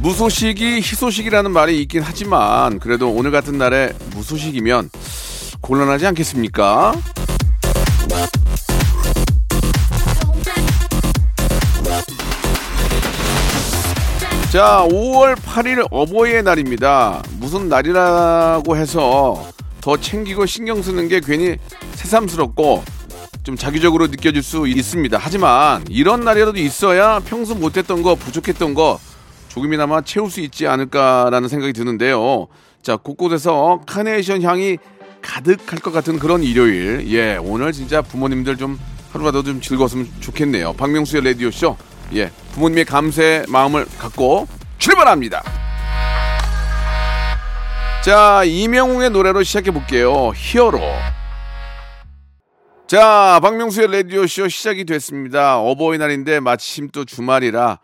무소식이 희소식이라는 말이 있긴 하지만 그래도 오늘 같은 날에 무소식이면 곤란하지 않겠습니까? 자, 5월 8일 어버이의 날입니다. 무슨 날이라고 해서 더 챙기고 신경 쓰는 게 괜히 새삼스럽고 좀 자기적으로 느껴질 수 있습니다. 하지만 이런 날이라도 있어야 평소 못했던 거, 부족했던 거 조금이나마 채울 수 있지 않을까라는 생각이 드는데요. 자, 곳곳에서 카네이션 향이 가득할 것 같은 그런 일요일. 예, 오늘 진짜 부모님들 좀 하루라도 좀 즐거웠으면 좋겠네요. 박명수의 라디오쇼. 예, 부모님의 감사의 마음을 갖고 출발합니다. 자, 이명웅의 노래로 시작해 볼게요. 히어로. 자, 박명수의 라디오쇼 시작이 됐습니다. 어버이날인데 마침 또 주말이라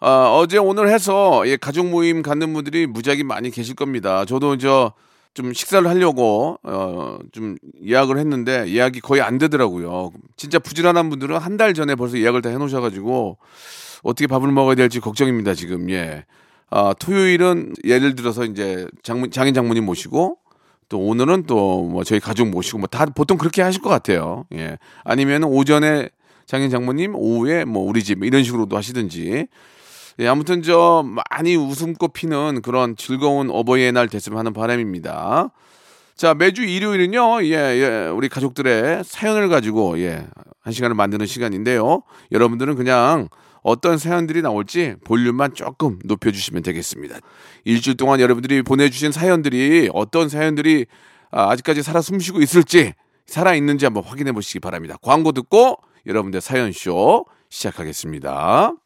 어, 제 오늘 해서 예, 가족 모임 갖는 분들이 무지하게 많이 계실 겁니다. 저도 저 좀 식사를 하려고 어, 좀 예약을 했는데 예약이 거의 안 되더라고요. 진짜 부지런한 분들은 한 달 전에 벌써 예약을 다 해놓으셔가지고 어떻게 밥을 먹어야 될지 걱정입니다 지금. 예. 아, 토요일은 예를 들어서 이제 장문, 장인 장모님 모시고 또 오늘은 또 뭐 저희 가족 모시고 뭐 다 보통 그렇게 하실 것 같아요. 예. 아니면 오전에 장인 장모님, 오후에 뭐 우리 집 이런 식으로도 하시든지. 예, 아무튼 저 많이 웃음꽃 피는 그런 즐거운 어버이의 날 됐으면 하는 바람입니다. 자, 매주 일요일은요, 예, 예, 우리 가족들의 사연을 가지고, 예, 한 시간을 만드는 시간인데요. 여러분들은 그냥 어떤 사연들이 나올지 볼륨만 조금 높여주시면 되겠습니다. 일주일 동안 여러분들이 보내주신 사연들이 어떤 사연들이 아, 아직까지 살아 숨쉬고 있을지, 살아있는지 한번 확인해 보시기 바랍니다. 광고 듣고 여러분들 사연쇼 시작하겠습니다.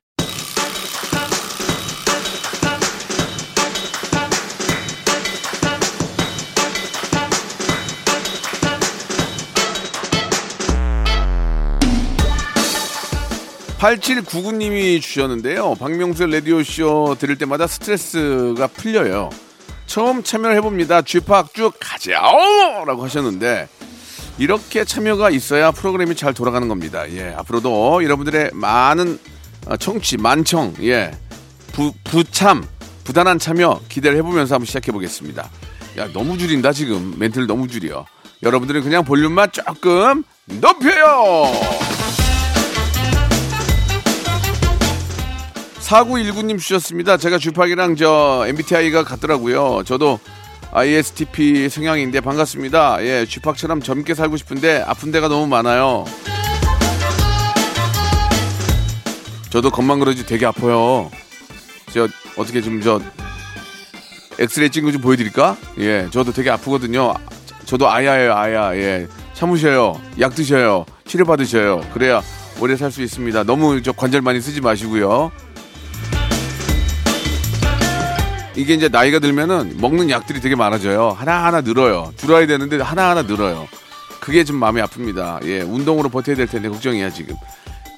팔7 9 9님이 주셨는데요. 박명수의 라디오쇼 들을 때마다 스트레스가 풀려요. 처음 참여를 해봅니다. 쥐팍 쭉 가자오! 라고 하셨는데, 이렇게 참여가 있어야 프로그램이 잘 돌아가는 겁니다. 예, 앞으로도 여러분들의 많은 어, 청취, 만청, 예, 부, 부참, 부단한 참여 기대를 해보면서 한번 시작해 보겠습니다. 야, 너무 줄인다, 지금. 멘트를 너무 줄여. 여러분들은 그냥 볼륨만 조금 높여요! 4919님 주셨습니다. 제가 주팍이랑 저 MBTI가 같더라고요. 저도 ISTP 성향인데 반갑습니다. 예, 주팍처럼 젊게 살고 싶은데 아픈 데가 너무 많아요. 저도 겉만 그러지 되게 아파요. 저 어떻게 좀 저 엑스레이 찍은 거 좀 보여드릴까? 예, 저도 되게 아프거든요. 저도 아야예요, 아야. 예, 참으셔요. 약 드셔요. 치료 받으셔요. 그래야 오래 살 수 있습니다. 너무 저 관절 많이 쓰지 마시고요. 이게 이제 나이가 들면은 먹는 약들이 되게 많아져요. 하나하나 늘어요. 줄어야 되는데 하나하나 늘어요. 그게 좀 마음이 아픕니다. 예, 운동으로 버텨야 될 텐데 걱정이야, 지금.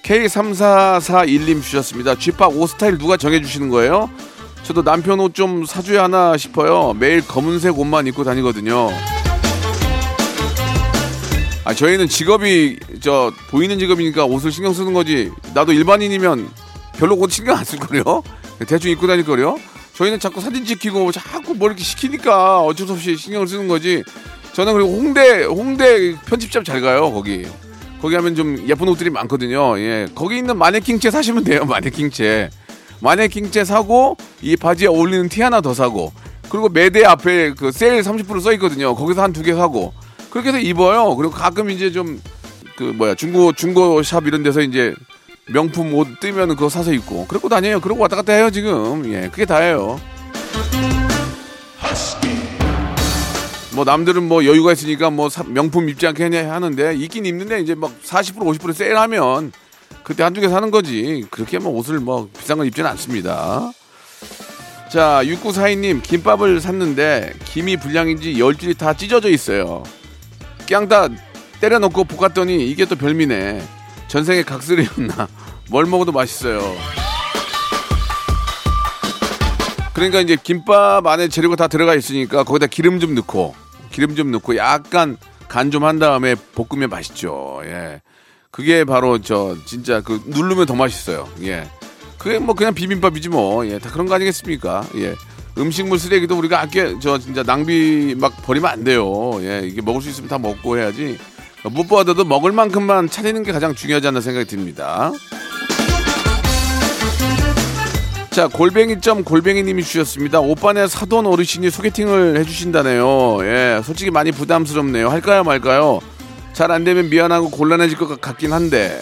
K3441님 주셨습니다. 쥐팍 옷 스타일 누가 정해주시는 거예요? 저도 남편 옷 좀 사줘야 하나 싶어요. 매일 검은색 옷만 입고 다니거든요. 아, 저희는 직업이, 저, 보이는 직업이니까 옷을 신경 쓰는 거지. 나도 일반인이면 별로 옷 신경 안 쓸 거요. 대충 입고 다닐 거요. 저희는 자꾸 사진 찍히고 자꾸 뭐 이렇게 시키니까 어쩔 수 없이 신경을 쓰는 거지. 저는 그리고 홍대 홍대 편집점 잘 가요 거기. 거기 하면 좀 예쁜 옷들이 많거든요. 예, 거기 있는 마네킹체 사시면 돼요. 마네킹체. 마네킹체 사고 이 바지에 어울리는 티 하나 더 사고 그리고 매대 앞에 그 세일 30%써 있거든요. 거기서 한 두 개 사고 그렇게 해서 입어요. 그리고 가끔 이제 좀 그 뭐야 중고 중고 샵 이런 데서 이제 명품 옷 뜨면 그거 사서 입고 그러고 다녀요. 그러고 왔다 갔다 해요 지금. 예, 그게 다예요. 뭐 남들은 뭐 여유가 있으니까 뭐 사- 명품 입지 않게 하냐 하는데 입긴 입는데 이제 막 40% 50% 세일하면 그때 한두 개 사는 거지. 그렇게 뭐 옷을 뭐 비싼 걸 입지는 않습니다. 자, 6942님, 김밥을 샀는데 김이 불량인지 열 줄이 다 찢어져 있어요. 그냥 다 때려놓고 볶았더니 이게 또 별미네. 전생에 각설이었나. 뭘 먹어도 맛있어요. 그러니까 이제 김밥 안에 재료가 다 들어가 있으니까 거기다 기름 좀 넣고 기름 좀 넣고 약간 간 좀 한 다음에 볶으면 맛있죠. 예. 그게 바로 저 진짜 그 누르면 더 맛있어요. 예. 그게 뭐 그냥 비빔밥이지 뭐. 예. 다 그런 거 아니겠습니까? 예. 음식물 쓰레기도 우리가 아껴 저 진짜 낭비 막 버리면 안 돼요. 예. 이게 먹을 수 있으면 다 먹고 해야지. 무엇보다도 먹을 만큼만 차리는 게 가장 중요하지 않나 생각이 듭니다. 자, 골뱅이점 골뱅이님이 주셨습니다. 오빠네 사돈 어르신이 소개팅을 해주신다네요. 예, 솔직히 많이 부담스럽네요. 할까요, 말까요? 잘 안 되면 미안하고 곤란해질 것 같긴 한데.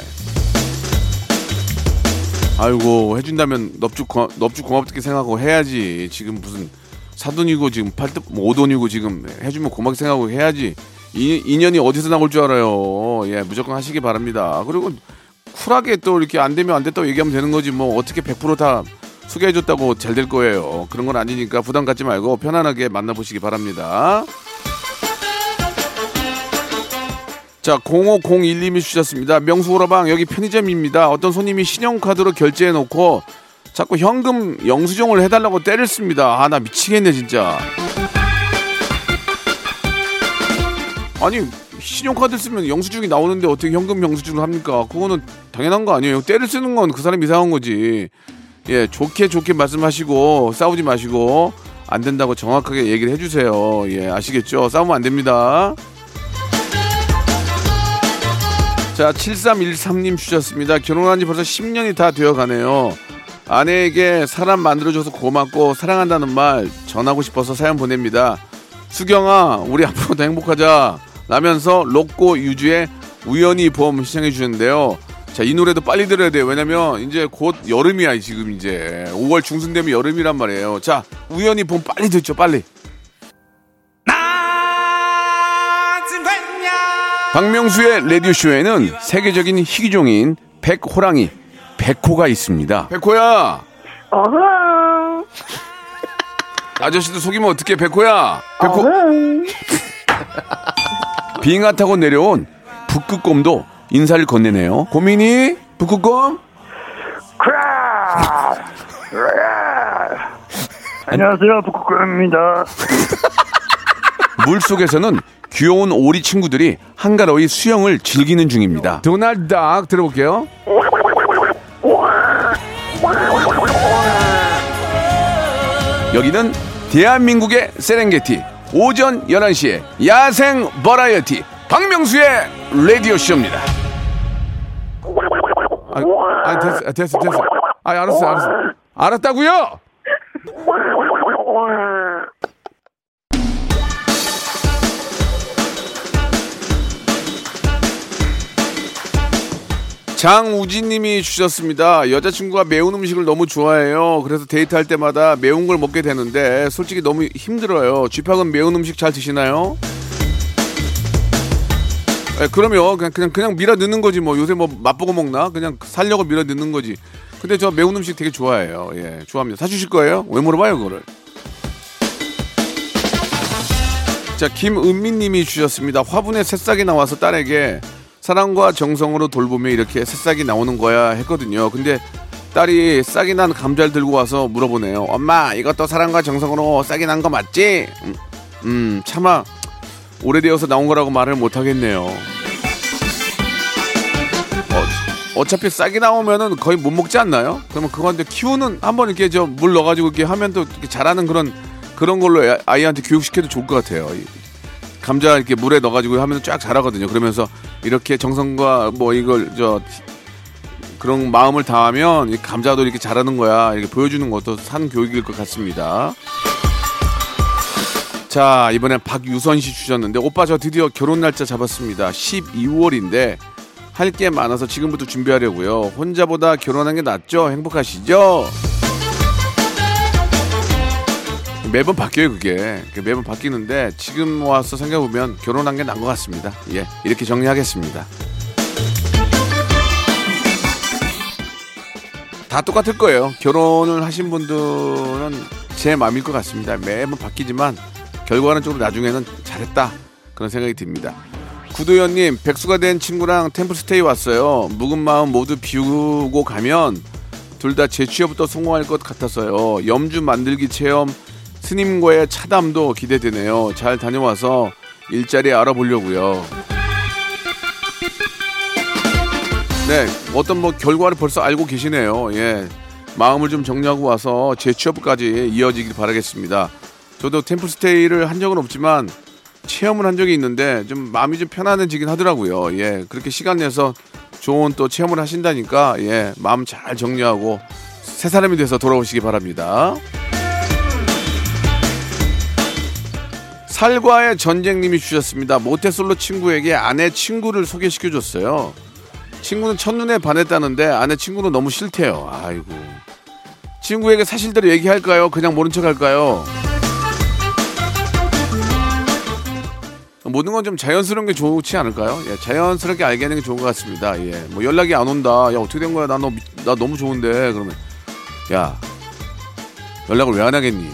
아이고, 해준다면 넙죽, 고, 넙죽 고맙게 생각하고 해야지. 지금 무슨 사돈이고 지금 팔뚝, 뭐 오돈이고 지금 해주면 고맙게 생각하고 해야지. 이, 인연이 어디서 나올 줄 알아요. 예, 무조건 하시기 바랍니다. 그리고 쿨하게 또 이렇게 안 되면 안 됐다고 얘기하면 되는 거지 뭐 어떻게 100%다 소개해줬다고 잘 될 거예요. 그런 건 아니니까 부담 갖지 말고 편안하게 만나보시기 바랍니다. 자, 0501님이 주셨습니다. 명수 오라방 여기 편의점입니다. 어떤 손님이 신용카드로 결제해 놓고 자꾸 현금 영수증을 해달라고 때를 씁니다. 아, 나 미치겠네, 진짜. 아니, 신용카드 쓰면 영수증이 나오는데 어떻게 현금 영수증을 합니까? 그거는 당연한 거 아니에요. 때를 쓰는 건 그 사람이 이상한 거지. 예, 좋게 좋게 말씀하시고 싸우지 마시고 안 된다고 정확하게 얘기를 해주세요. 예, 아시겠죠? 싸우면 안 됩니다. 자, 7313님 주셨습니다. 결혼한 지 벌써 10년이 다 되어 가네요. 아내에게 사람 만들어줘서 고맙고 사랑한다는 말 전하고 싶어서 사연 보냅니다. 수경아, 우리 앞으로도 행복하자. 라면서 로꼬 유주의 우연히 봄 시청해 주셨는데요. 자, 이 노래도 빨리 들어야 돼요. 왜냐면 이제 곧 여름이야, 지금 이제. 5월 중순 되면 여름이란 말이에요. 자, 우연히 봄 빨리 듣죠, 빨리. 박명수의 라디오쇼에는 세계적인 희귀종인 백호랑이, 백호가 있습니다. 백호야! 어흥. 아저씨도 속이면 어떡해, 백호야! 백호. 빙하 타고 내려온 북극곰도 인사를 건네네요. 고민이? 북극곰? 안녕하세요, 북극곰입니다. 물 속에서는 귀여운 오리 친구들이 한가로이 수영을 즐기는 중입니다. 도날드 닥 들어볼게요. 여기는 대한민국의 세렝게티 오전 11시에 야생 버라이어티 박명수의 라디오 쇼입니다. 아, 아 됐어, 아, 됐어, 됐어. 아, 알았어, 알았어. 알았다고요? 장우진님이 주셨습니다. 여자친구가 매운 음식을 너무 좋아해요. 그래서 데이트할 때마다 매운 걸 먹게 되는데 솔직히 너무 힘들어요. 쥐팍은 매운 음식 잘 드시나요? 예, 그러면 그냥 그냥 그냥 밀어 넣는 거지 뭐 요새 뭐 맛보고 먹나? 그냥 살려고 밀어 넣는 거지. 근데 저 매운 음식 되게 좋아해요. 예, 좋아합니다. 사주실 거예요? 왜 물어봐요, 그거를? 자, 김은미님이 주셨습니다. 화분에 새싹이 나와서 딸에게 사랑과 정성으로 돌보며 이렇게 새싹이 나오는 거야 했거든요. 근데 딸이 싹이 난 감자를 들고 와서 물어보네요. 엄마, 이것도 사랑과 정성으로 싹이 난 거 맞지? 음, 음, 차마 오래되어서 나온 거라고 말을 못 하겠네요. 어, 차피 싹이 나오면은 거의 못 먹지 않나요? 그러면 그건데 키우는 한번 이렇게 저물 넣어가지고 이렇게 하면 또 이렇게 자라는 그런 그런 걸로 애- 아이한테 교육시켜도 좋을 것 같아요. 이- 감자 이렇게 물에 넣어가지고 하면 쫙 자라거든요. 그러면서 이렇게 정성과 뭐 이걸 저 그런 마음을 다하면 이 감자도 이렇게 자라는 거야. 이렇게 보여주는 것도 산 교육일 것 같습니다. 자, 이번엔 박유선 씨 주셨는데, 오빠 저 드디어 결혼 날짜 잡았습니다. 12월인데, 할 게 많아서 지금부터 준비하려고요. 혼자보다 결혼한 게 낫죠? 행복하시죠? 매번 바뀌어요, 그게. 그 매번 바뀌는데, 지금 와서 생각해보면 결혼한 게 나은 것 같습니다. 예, 이렇게 정리하겠습니다. 다 똑같을 거예요. 결혼을 하신 분들은 제 마음일 것 같습니다. 매번 바뀌지만 결과는 좀 나중에는 잘했다 그런 생각이 듭니다. 구도현님 백수가 된 친구랑 템플스테이 왔어요. 묵은 마음 모두 비우고 가면 둘 다 재취업부터 성공할 것 같아서요. 염주 만들기 체험 스님과의 차담도 기대되네요. 잘 다녀와서 일자리 알아보려고요. 네, 어떤 뭐 결과를 벌써 알고 계시네요. 예. 마음을 좀 정리하고 와서 재취업까지 이어지길 바라겠습니다. 저도 템플스테이를 한 적은 없지만 체험을 한 적이 있는데 좀 마음이 좀 편안해지긴 하더라고요. 예. 그렇게 시간 내서 좋은 또 체험을 하신다니까 예. 마음 잘 정리하고 새 사람이 돼서 돌아오시기 바랍니다. 살과의 전쟁님이 주셨습니다. 모태솔로 친구에게 아내 친구를 소개시켜줬어요. 친구는 첫눈에 반했다는데 아내 친구는 너무 싫대요. 아이고. 친구에게 사실대로 얘기할까요? 그냥 모른 척 할까요? 모든 건 좀 자연스러운 게 좋지 않을까요? 예, 자연스럽게 알게 하는 게 좋은 것 같습니다. 예, 뭐 연락이 안 온다. 야, 어떻게 된 거야? 나, 너, 나 너무 좋은데. 그러면, 야, 연락을 왜 안 하겠니?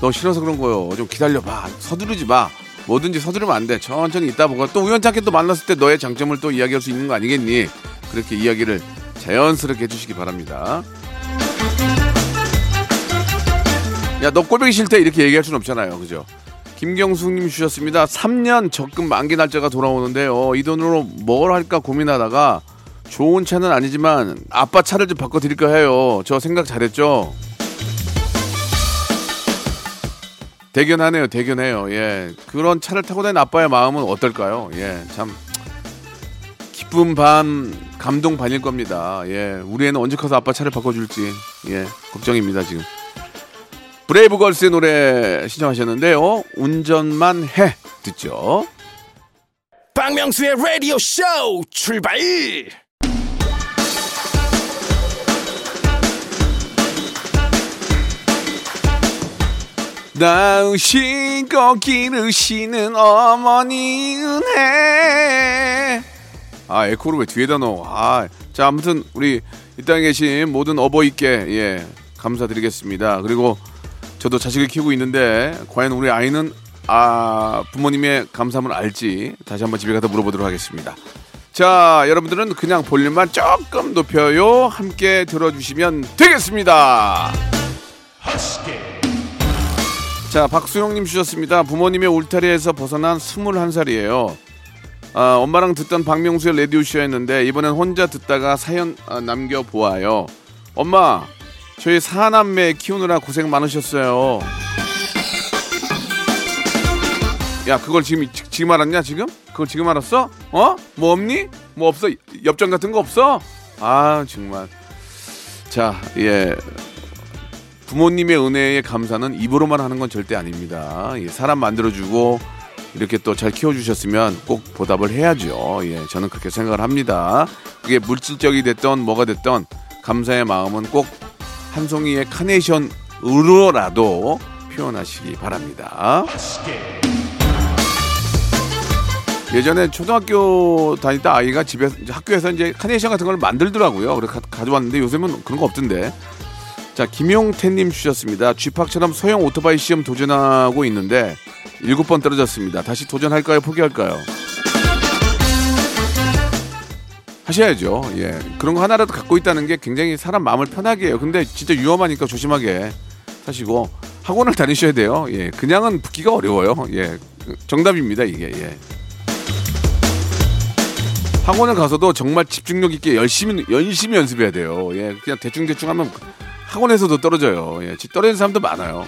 너 싫어서 그런 거요. 좀 기다려봐. 서두르지 마. 뭐든지 서두르면 안 돼. 천천히 있다 보고 또 우연찮게 또 만났을 때 너의 장점을 또 이야기할 수 있는 거 아니겠니? 그렇게 이야기를 자연스럽게 해주시기 바랍니다. 야, 너 꼴보기 싫대 이렇게 얘기할 수는 없잖아요. 그죠? 김경숙님 주셨습니다. 3년 적금 만기 날짜가 돌아오는데요. 이 돈으로 뭘 할까 고민하다가 좋은 차는 아니지만 아빠 차를 좀 바꿔드릴까 해요. 저 생각 잘했죠? 대견하네요, 대견해요. 예. 그런 차를 타고 다니는 아빠의 마음은 어떨까요? 예. 참. 기쁨 반, 감동 반일 겁니다. 예. 우리 애는 언제 커서 아빠 차를 바꿔줄지. 예. 걱정입니다, 지금. 브레이브걸스의 노래 신청하셨는데요. 운전만 해. 듣죠. 박명수의 라디오 쇼 출발 나으시고 기르시는 어머니 은혜. 아 에코를 왜 뒤에다 넣어? 아, 자 아무튼 우리 이 땅에 계신 모든 어버이께 예 감사드리겠습니다. 그리고 저도 자식을 키우고 있는데 과연 우리 아이는 아 부모님의 감사함을 알지? 다시 한번 집에 가서 물어보도록 하겠습니다. 자 여러분들은 그냥 볼륨만 조금 높여요. 함께 들어주시면 되겠습니다 자, 박수영님 주셨습니다. 부모님의 울타리에서 벗어난 21살이에요. 아, 엄마랑 듣던 박명수의 라디오쇼였는데, 이번엔 혼자 듣다가 사연 아, 남겨보아요. 엄마, 저희 사남매 키우느라 고생 많으셨어요. 야, 그걸 지금, 지- 지금 알았냐, 지금? 그걸 지금 알았어? 어? 뭐 없니? 뭐 없어? 엽전 같은 거 없어? 아, 정말. 자, 예. 부모님의 은혜에 감사는 입으로만 하는 건 절대 아닙니다. 예, 사람 만들어주고 이렇게 또 잘 키워주셨으면 꼭 보답을 해야죠. 예, 저는 그렇게 생각을 합니다. 그게 물질적이 됐던 뭐가 됐던 감사의 마음은 꼭 한 송이의 카네이션으로라도 표현하시기 바랍니다. 예전에 초등학교 때 아이가 집에 학교에서 이제 카네이션 같은 걸 만들더라고요. 그래서 가- 가져왔는데 요즘은 그런 거 없던데. 자, 김용태님 주셨습니다. 쥐팍처럼 소형 오토바이 시험 도전하고 있는데 일곱 번 떨어졌습니다. 다시 도전할까요? 포기할까요? 하셔야죠. 예. 그런 거 하나라도 갖고 있다는 게 굉장히 사람 마음을 편하게 해요. 근데 진짜 위험하니까 조심하게 하시고 학원을 다니셔야 돼요. 예. 그냥은 붙기가 어려워요. 예. 정답입니다, 이게. 예. 학원을 가서도 정말 집중력 있게 열심히 열심히 연습해야 돼요. 예, 그냥 대충 대충 하면 학원에서도 떨어져요. 예, 지- 떨어지는 사람도 많아요.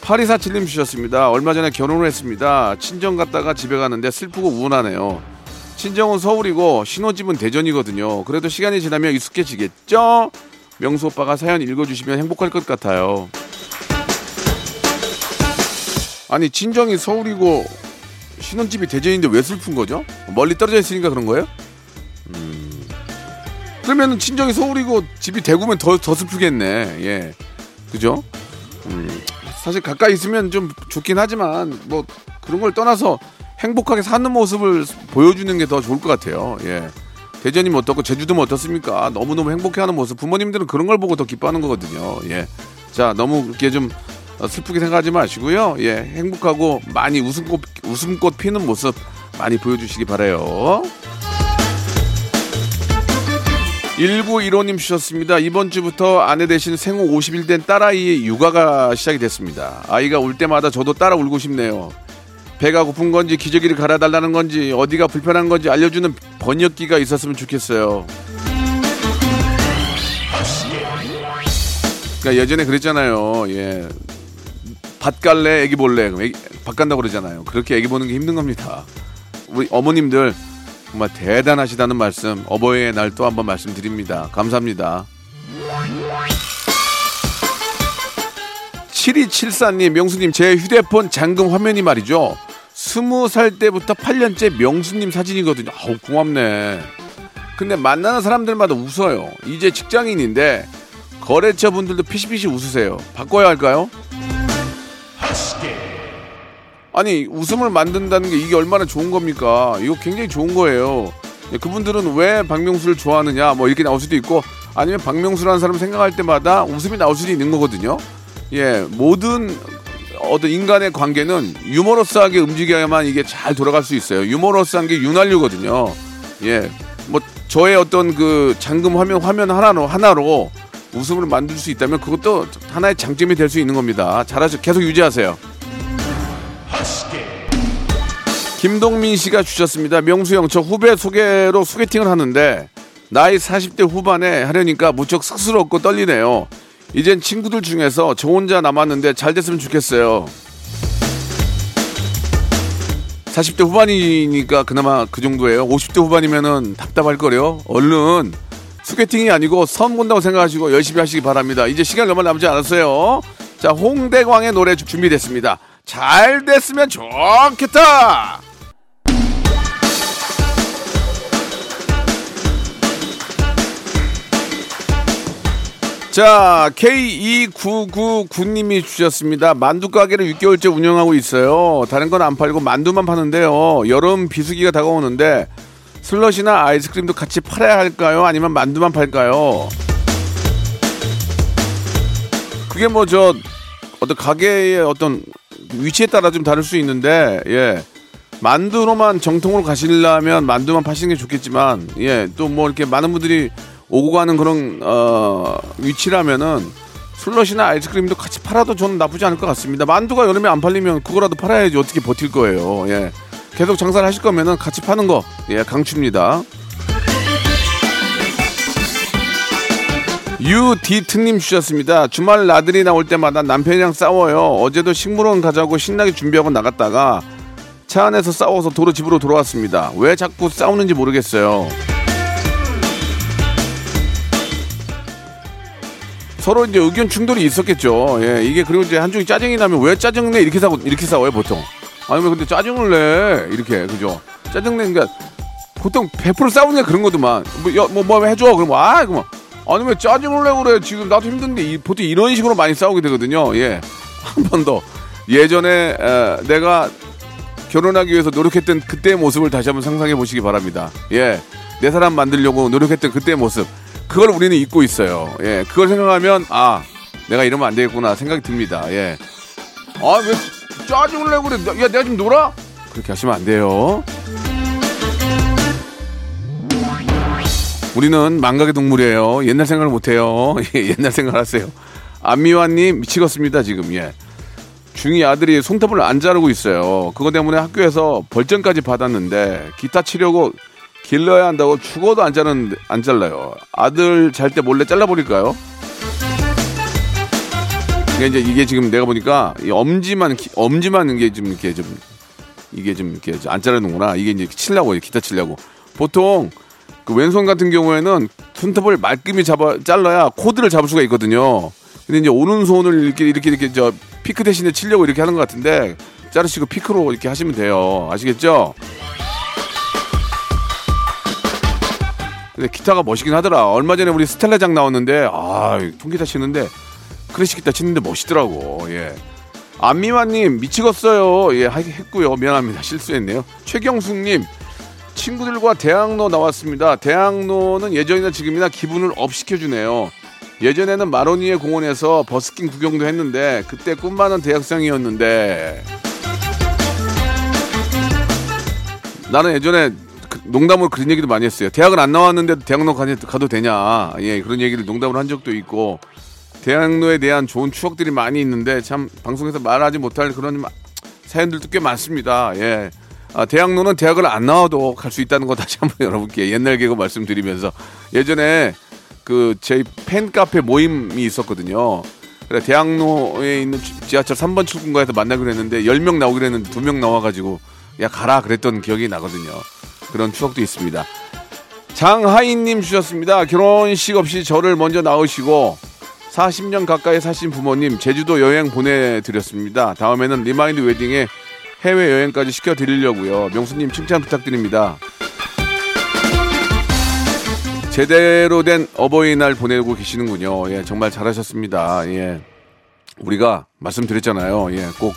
8247님 주셨습니다. 얼마 전에 결혼을 했습니다. 친정 갔다가 집에 가는데 슬프고 우울하네요. 친정은 서울이고 신혼집은 대전이거든요. 그래도 시간이 지나면 익숙해지겠죠? 명수 오빠가 사연 읽어주시면 행복할 것 같아요. 아니 친정이 서울이고 신혼집이 대전인데 왜 슬픈 거죠? 멀리 떨어져 있으니까 그런 거예요? 음. 그러면 친정이 서울이고 집이 대구면 더, 더 슬프겠네. 예. 그죠? 음. 사실 가까이 있으면 좀 좋긴 하지만 뭐 그런 걸 떠나서 행복하게 사는 모습을 보여주는 게 더 좋을 것 같아요. 예. 대전이면 어떻고 제주도면 어떻습니까? 너무너무 행복해하는 모습. 부모님들은 그런 걸 보고 더 기뻐하는 거거든요. 예. 자, 너무 그렇게 좀 슬프게 생각하지 마시고요. 예. 행복하고 많이 웃음꽃, 웃음꽃 피는 모습 많이 보여주시기 바래요. 1915님 주셨습니다. 이번 주부터 아내 대신 생후 50일 된 딸아이의 육아가 시작이 됐습니다. 아이가 울 때마다 저도 따라 울고 싶네요. 배가 고픈 건지 기저귀를 갈아달라는 건지 어디가 불편한 건지 알려주는 번역기가 있었으면 좋겠어요. 그러니까 예전에 그랬잖아요. 예. 밭 갈래, 애기 볼래. 그럼 애기, 밭 간다고 그러잖아요. 그렇게 애기 보는 게 힘든 겁니다. 우리 어머님들 정말 대단하시다는 말씀 어버이의 날또 한번 말씀드립니다. 감사합니다. 7274님, 명수님, 제 휴대폰 잠금 화면이 말이죠. 스무 살 때부터 8년째 명수님 사진이거든요. 아우, 고맙네. 근데 만나는 사람들마다 웃어요. 이제 직장인인데 거래처 분들도 피시피시 웃으세요. 바꿔야 할까요? 아니 웃음을 만든다는 게 이게 얼마나 좋은 겁니까? 이거 굉장히 좋은 거예요. 예, 그분들은 왜 박명수를 좋아하느냐 뭐 이렇게 나올 수도 있고 아니면 박명수라는 사람을 생각할 때마다 웃음이 나올 수도 있는 거거든요. 예, 모든 어떤 인간의 관계는 유머러스하게 움직여야만 이게 잘 돌아갈 수 있어요. 유머러스한 게 윤활유거든요. 예, 뭐 저의 어떤 그 잠금 화면 화면 하나로 하나로 웃음을 만들 수 있다면 그것도 하나의 장점이 될 수 있는 겁니다. 잘하셔 계속 유지하세요. 김동민 씨가 주셨습니다. 명수 형, 저 후배 소개로 소개팅을 하는데 나이 40대 후반에 하려니까 무척 쑥스럽고 떨리네요. 이젠 친구들 중에서 저 혼자 남았는데 잘 됐으면 좋겠어요. 40대 후반이니까 그나마 그 정도예요. 50대 후반이면은 답답할 거요. 얼른 소개팅이 아니고 선 본다고 생각하시고 열심히 하시기 바랍니다. 이제 시간 얼마 남지 않았어요. 자, 홍대광의 노래 준비됐습니다. 잘 됐으면 좋겠다. 자, K2999님이 주셨습니다. 만두 가게를 6개월째 운영하고 있어요. 다른 건 안 팔고 만두만 파는데요. 여름 비수기가 다가오는데 슬러시나 아이스크림도 같이 팔아야 할까요? 아니면 만두만 팔까요? 그게 뭐 저 어떤 가게의 어떤 위치에 따라 좀 다를 수 있는데 예. 만두로만 정통으로 가시려면 만두만 파시는 게 좋겠지만 예, 또 뭐 이렇게 많은 분들이 오고 가는 그런 어, 위치라면은 슬러시나 아이스크림도 같이 팔아도 저는 나쁘지 않을 것 같습니다. 만두가 여름에 안 팔리면 그거라도 팔아야지 어떻게 버틸 거예요. 예. 계속 장사를 하실 거면은 같이 파는 거, 예, 강추입니다. 유디트님 주셨습니다. 주말 나들이 나올 때마다 남편이랑 싸워요. 어제도 식물원 가자고 신나게 준비하고 나갔다가 차 안에서 싸워서 도로 집으로 돌아왔습니다. 왜 자꾸 싸우는지 모르겠어요. 서로 이제 의견 충돌이 있었겠죠. 예, 이게 그리고 이제 한쪽이 짜증이 나면 왜 짜증내 이렇게 싸고 이렇게 싸워요 보통. 아니면 근데 짜증을 내 이렇게 그죠? 짜증 내니까 보통 100% 싸우는 게 그런 거더만. 뭐, 야, 뭐, 뭐 해줘. 그러면 아, 그러면 아니 왜 짜증을 내고 그래? 지금 나도 힘든데 이, 보통 이런 식으로 많이 싸우게 되거든요. 예, 한 번 더. 예전에 에, 내가 결혼하기 위해서 노력했던 그때의 모습을 다시 한번 상상해 보시기 바랍니다. 예, 내 사람 만들려고 노력했던 그때의 모습. 그걸 우리는 잊고 있어요. 예, 그걸 생각하면 아, 내가 이러면 안 되겠구나 생각이 듭니다. 예. 아, 왜 짜증을 내고 그래? 야, 내가 좀 놀아? 그렇게 하시면 안 돼요. 우리는 망각의 동물이에요. 옛날 생각을 못해요. 예, 옛날 생각하세요. 안미화님 미치겠습니다 지금. 예. 중이 아들이 손톱을 안 자르고 있어요. 그거 때문에 학교에서 벌점까지 받았는데 기타 치려고 길러야 한다고 죽어도 안 자르는 안 잘라요. 아들 잘 때 몰래 잘라버릴까요? 이게 이제 이게 지금 내가 보니까 이 엄지만 기- 엄지만 이게 좀 이렇게 좀 이게 좀 이렇게 안 자르는구나. 이게 이제 치려고 기타 치려고. 보통 그 왼손 같은 경우에는 손톱을 말끔히 잡아 잘라야 코드를 잡을 수가 있거든요. 근데 이제 오른손을 이렇게 이렇게 이렇게 저 피크 대신에 치려고 이렇게 하는 것 같은데 자르시고 피크로 이렇게 하시면 돼요. 아시겠죠? 근데 기타가 멋있긴 하더라. 얼마 전에 우리 스텔라장 나왔는데 아 통기타 치는데 클래식 기타 치는데 멋있더라고. 예. 안미화님 미치겠어요. 예, 하- 했고요. 미안합니다. 실수했네요. 최경숙님 친구들과 대학로 나왔습니다. 대학로는 예전이나 지금이나 기분을 up 시켜주네요. 예전에는 마로니에 공원에서 버스킹 구경도 했는데 그때 꿈 많은 대학생이었는데 나는 예전에 그- 농담으로 그런 얘기도 많이 했어요. 대학을 안 나왔는데도 대학로 가- 가도 되냐. 예, 그런 얘기를 농담으로 한 적도 있고 대학로에 대한 좋은 추억들이 많이 있는데 참 방송에서 말하지 못할 그런 마- 사연들도 꽤 많습니다. 예. 아, 대학로는 대학을 안 나와도 갈 수 있다는 거 다시 한번 여러분께 옛날 개그 말씀드리면서 예전에 그 저희 팬카페 모임이 있었거든요. 그래 대학로에 있는 지- 지하철 3번 출구인가에서 만나기로 했는데 10명 나오기로 했는데 2명 나와가지고 야 가라 그랬던 기억이 나거든요. 그런 추억도 있습니다. 장하인님 주셨습니다. 결혼식 없이 저를 먼저 낳으시고 40년 가까이 사신 부모님 제주도 여행 보내드렸습니다. 다음에는 remind wedding에 해외 여행까지 시켜드리려고요. 명수님 칭찬 부탁드립니다. 제대로 된 어버이날 보내고 계시는군요. 예, 정말 잘하셨습니다. 예. 우리가 말씀드렸잖아요. 예, 꼭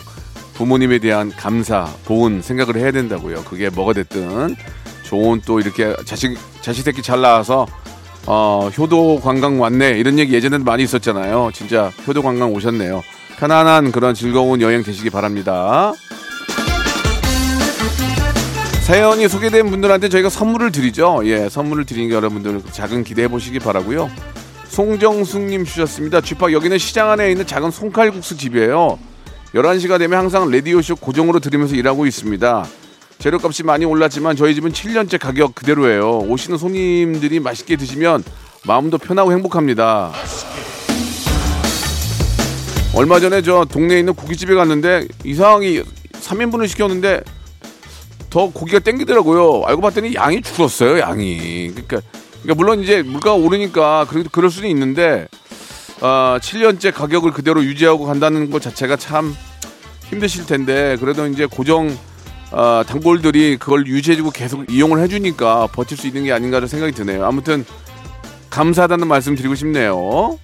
부모님에 대한 감사, 보은 생각을 해야 된다고요. 그게 뭐가 됐든 좋은 또 이렇게 자식 자식 새끼 잘 나와서 어, 효도 관광 왔네 이런 얘기 예전에도 많이 있었잖아요. 진짜 효도 관광 오셨네요. 편안한 그런 즐거운 여행 되시기 바랍니다. 사연이 소개된 분들한테 저희가 선물을 드리죠. 예, 선물을 드리니까 여러분들 작은 기대해 보시기 바라고요. 송정숙님 주셨습니다. 쥐팍 여기는 시장 안에 있는 작은 손칼국수 집이에요. 11시가 되면 항상 라디오쇼 고정으로 들으면서 일하고 있습니다. 재료값이 많이 올랐지만 저희 집은 7년째 가격 그대로예요. 오시는 손님들이 맛있게 드시면 마음도 편하고 행복합니다. 얼마 전에 저 동네에 있는 고깃집에 갔는데 이상하게 3인분을 시켰는데 더 고기가 땡기더라고요. 알고 봤더니 양이 줄었어요, 양이. 그러니까, 그러니까 물론 이제 물가가 오르니까 그래도 그럴 수는 있는데 아, 7년째 가격을 그대로 유지하고 간다는 것 자체가 참 힘드실 텐데 그래도 이제 고정 아, 단골들이 그걸 유지해주고 계속 이용을 해주니까 버틸 수 있는 게 아닌가라는 생각이 드네요. 아무튼 감사하다는 말씀 드리고 싶네요.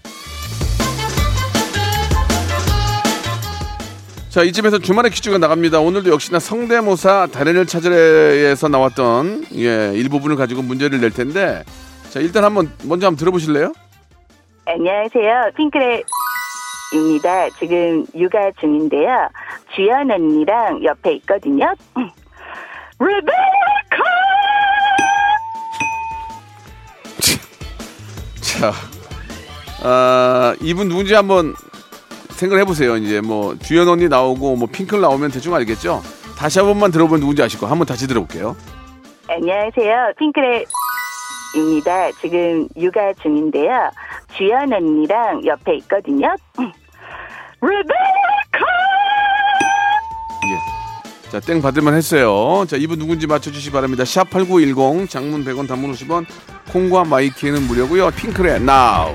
자, 이쯤에서 주말의 퀴즈가 나갑니다. 오늘도 역시나 성대모사 달인을 찾으래에서 나왔던 예, 일부분을 가지고 문제를 낼 텐데 자, 일단 한번 먼저 한번 들어보실래요? 안녕하세요. 핑크랩입니다. 지금 육아 중인데요. 주연 언니랑 옆에 있거든요. 레베카! 자, 아, 이분 누군지 한번 생각을 해보세요. 이제 뭐 주연 언니 나오고 뭐 핑클 나오면 대충 알겠죠? 다시 한 번만 들어보면 누군지 아실 거. 한번 다시 들어볼게요. 안녕하세요. 핑크랩입니다. 지금 육아 중인데요. 주연 언니랑 옆에 있거든요. 레베카! 예. 자, 땡 받을만 했어요. 자, 이분 누군지 맞춰주시기 바랍니다. 샵8910, 장문 100원, 단문 50원, 콩과 마이키는 무료고요 핑클의 Now.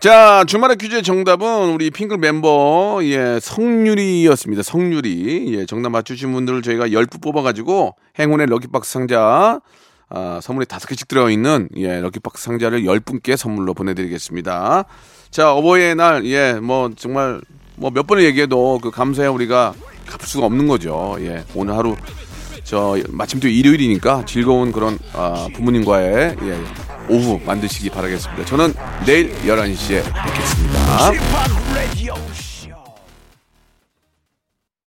자, 주말의 퀴즈의 정답은 우리 핑클 멤버, 예, 성유리였습니다. 성유리. 예, 정답 맞추신 분들을 저희가 10분 뽑아가지고 행운의 럭키박스 상자, 아, 선물이 다섯 개씩 들어있는, 예, 럭키박스 상자를 10분께 선물로 보내드리겠습니다. 자, 어버이날, 예, 뭐, 정말, 뭐 몇 번을 얘기해도 그 감사해 우리가 갚을 수가 없는 거죠. 예, 오늘 하루 저 마침 또 일요일이니까 즐거운 그런 아, 부모님과의 예, 오후 만드시기 바라겠습니다. 저는 내일 11시에 뵙겠습니다.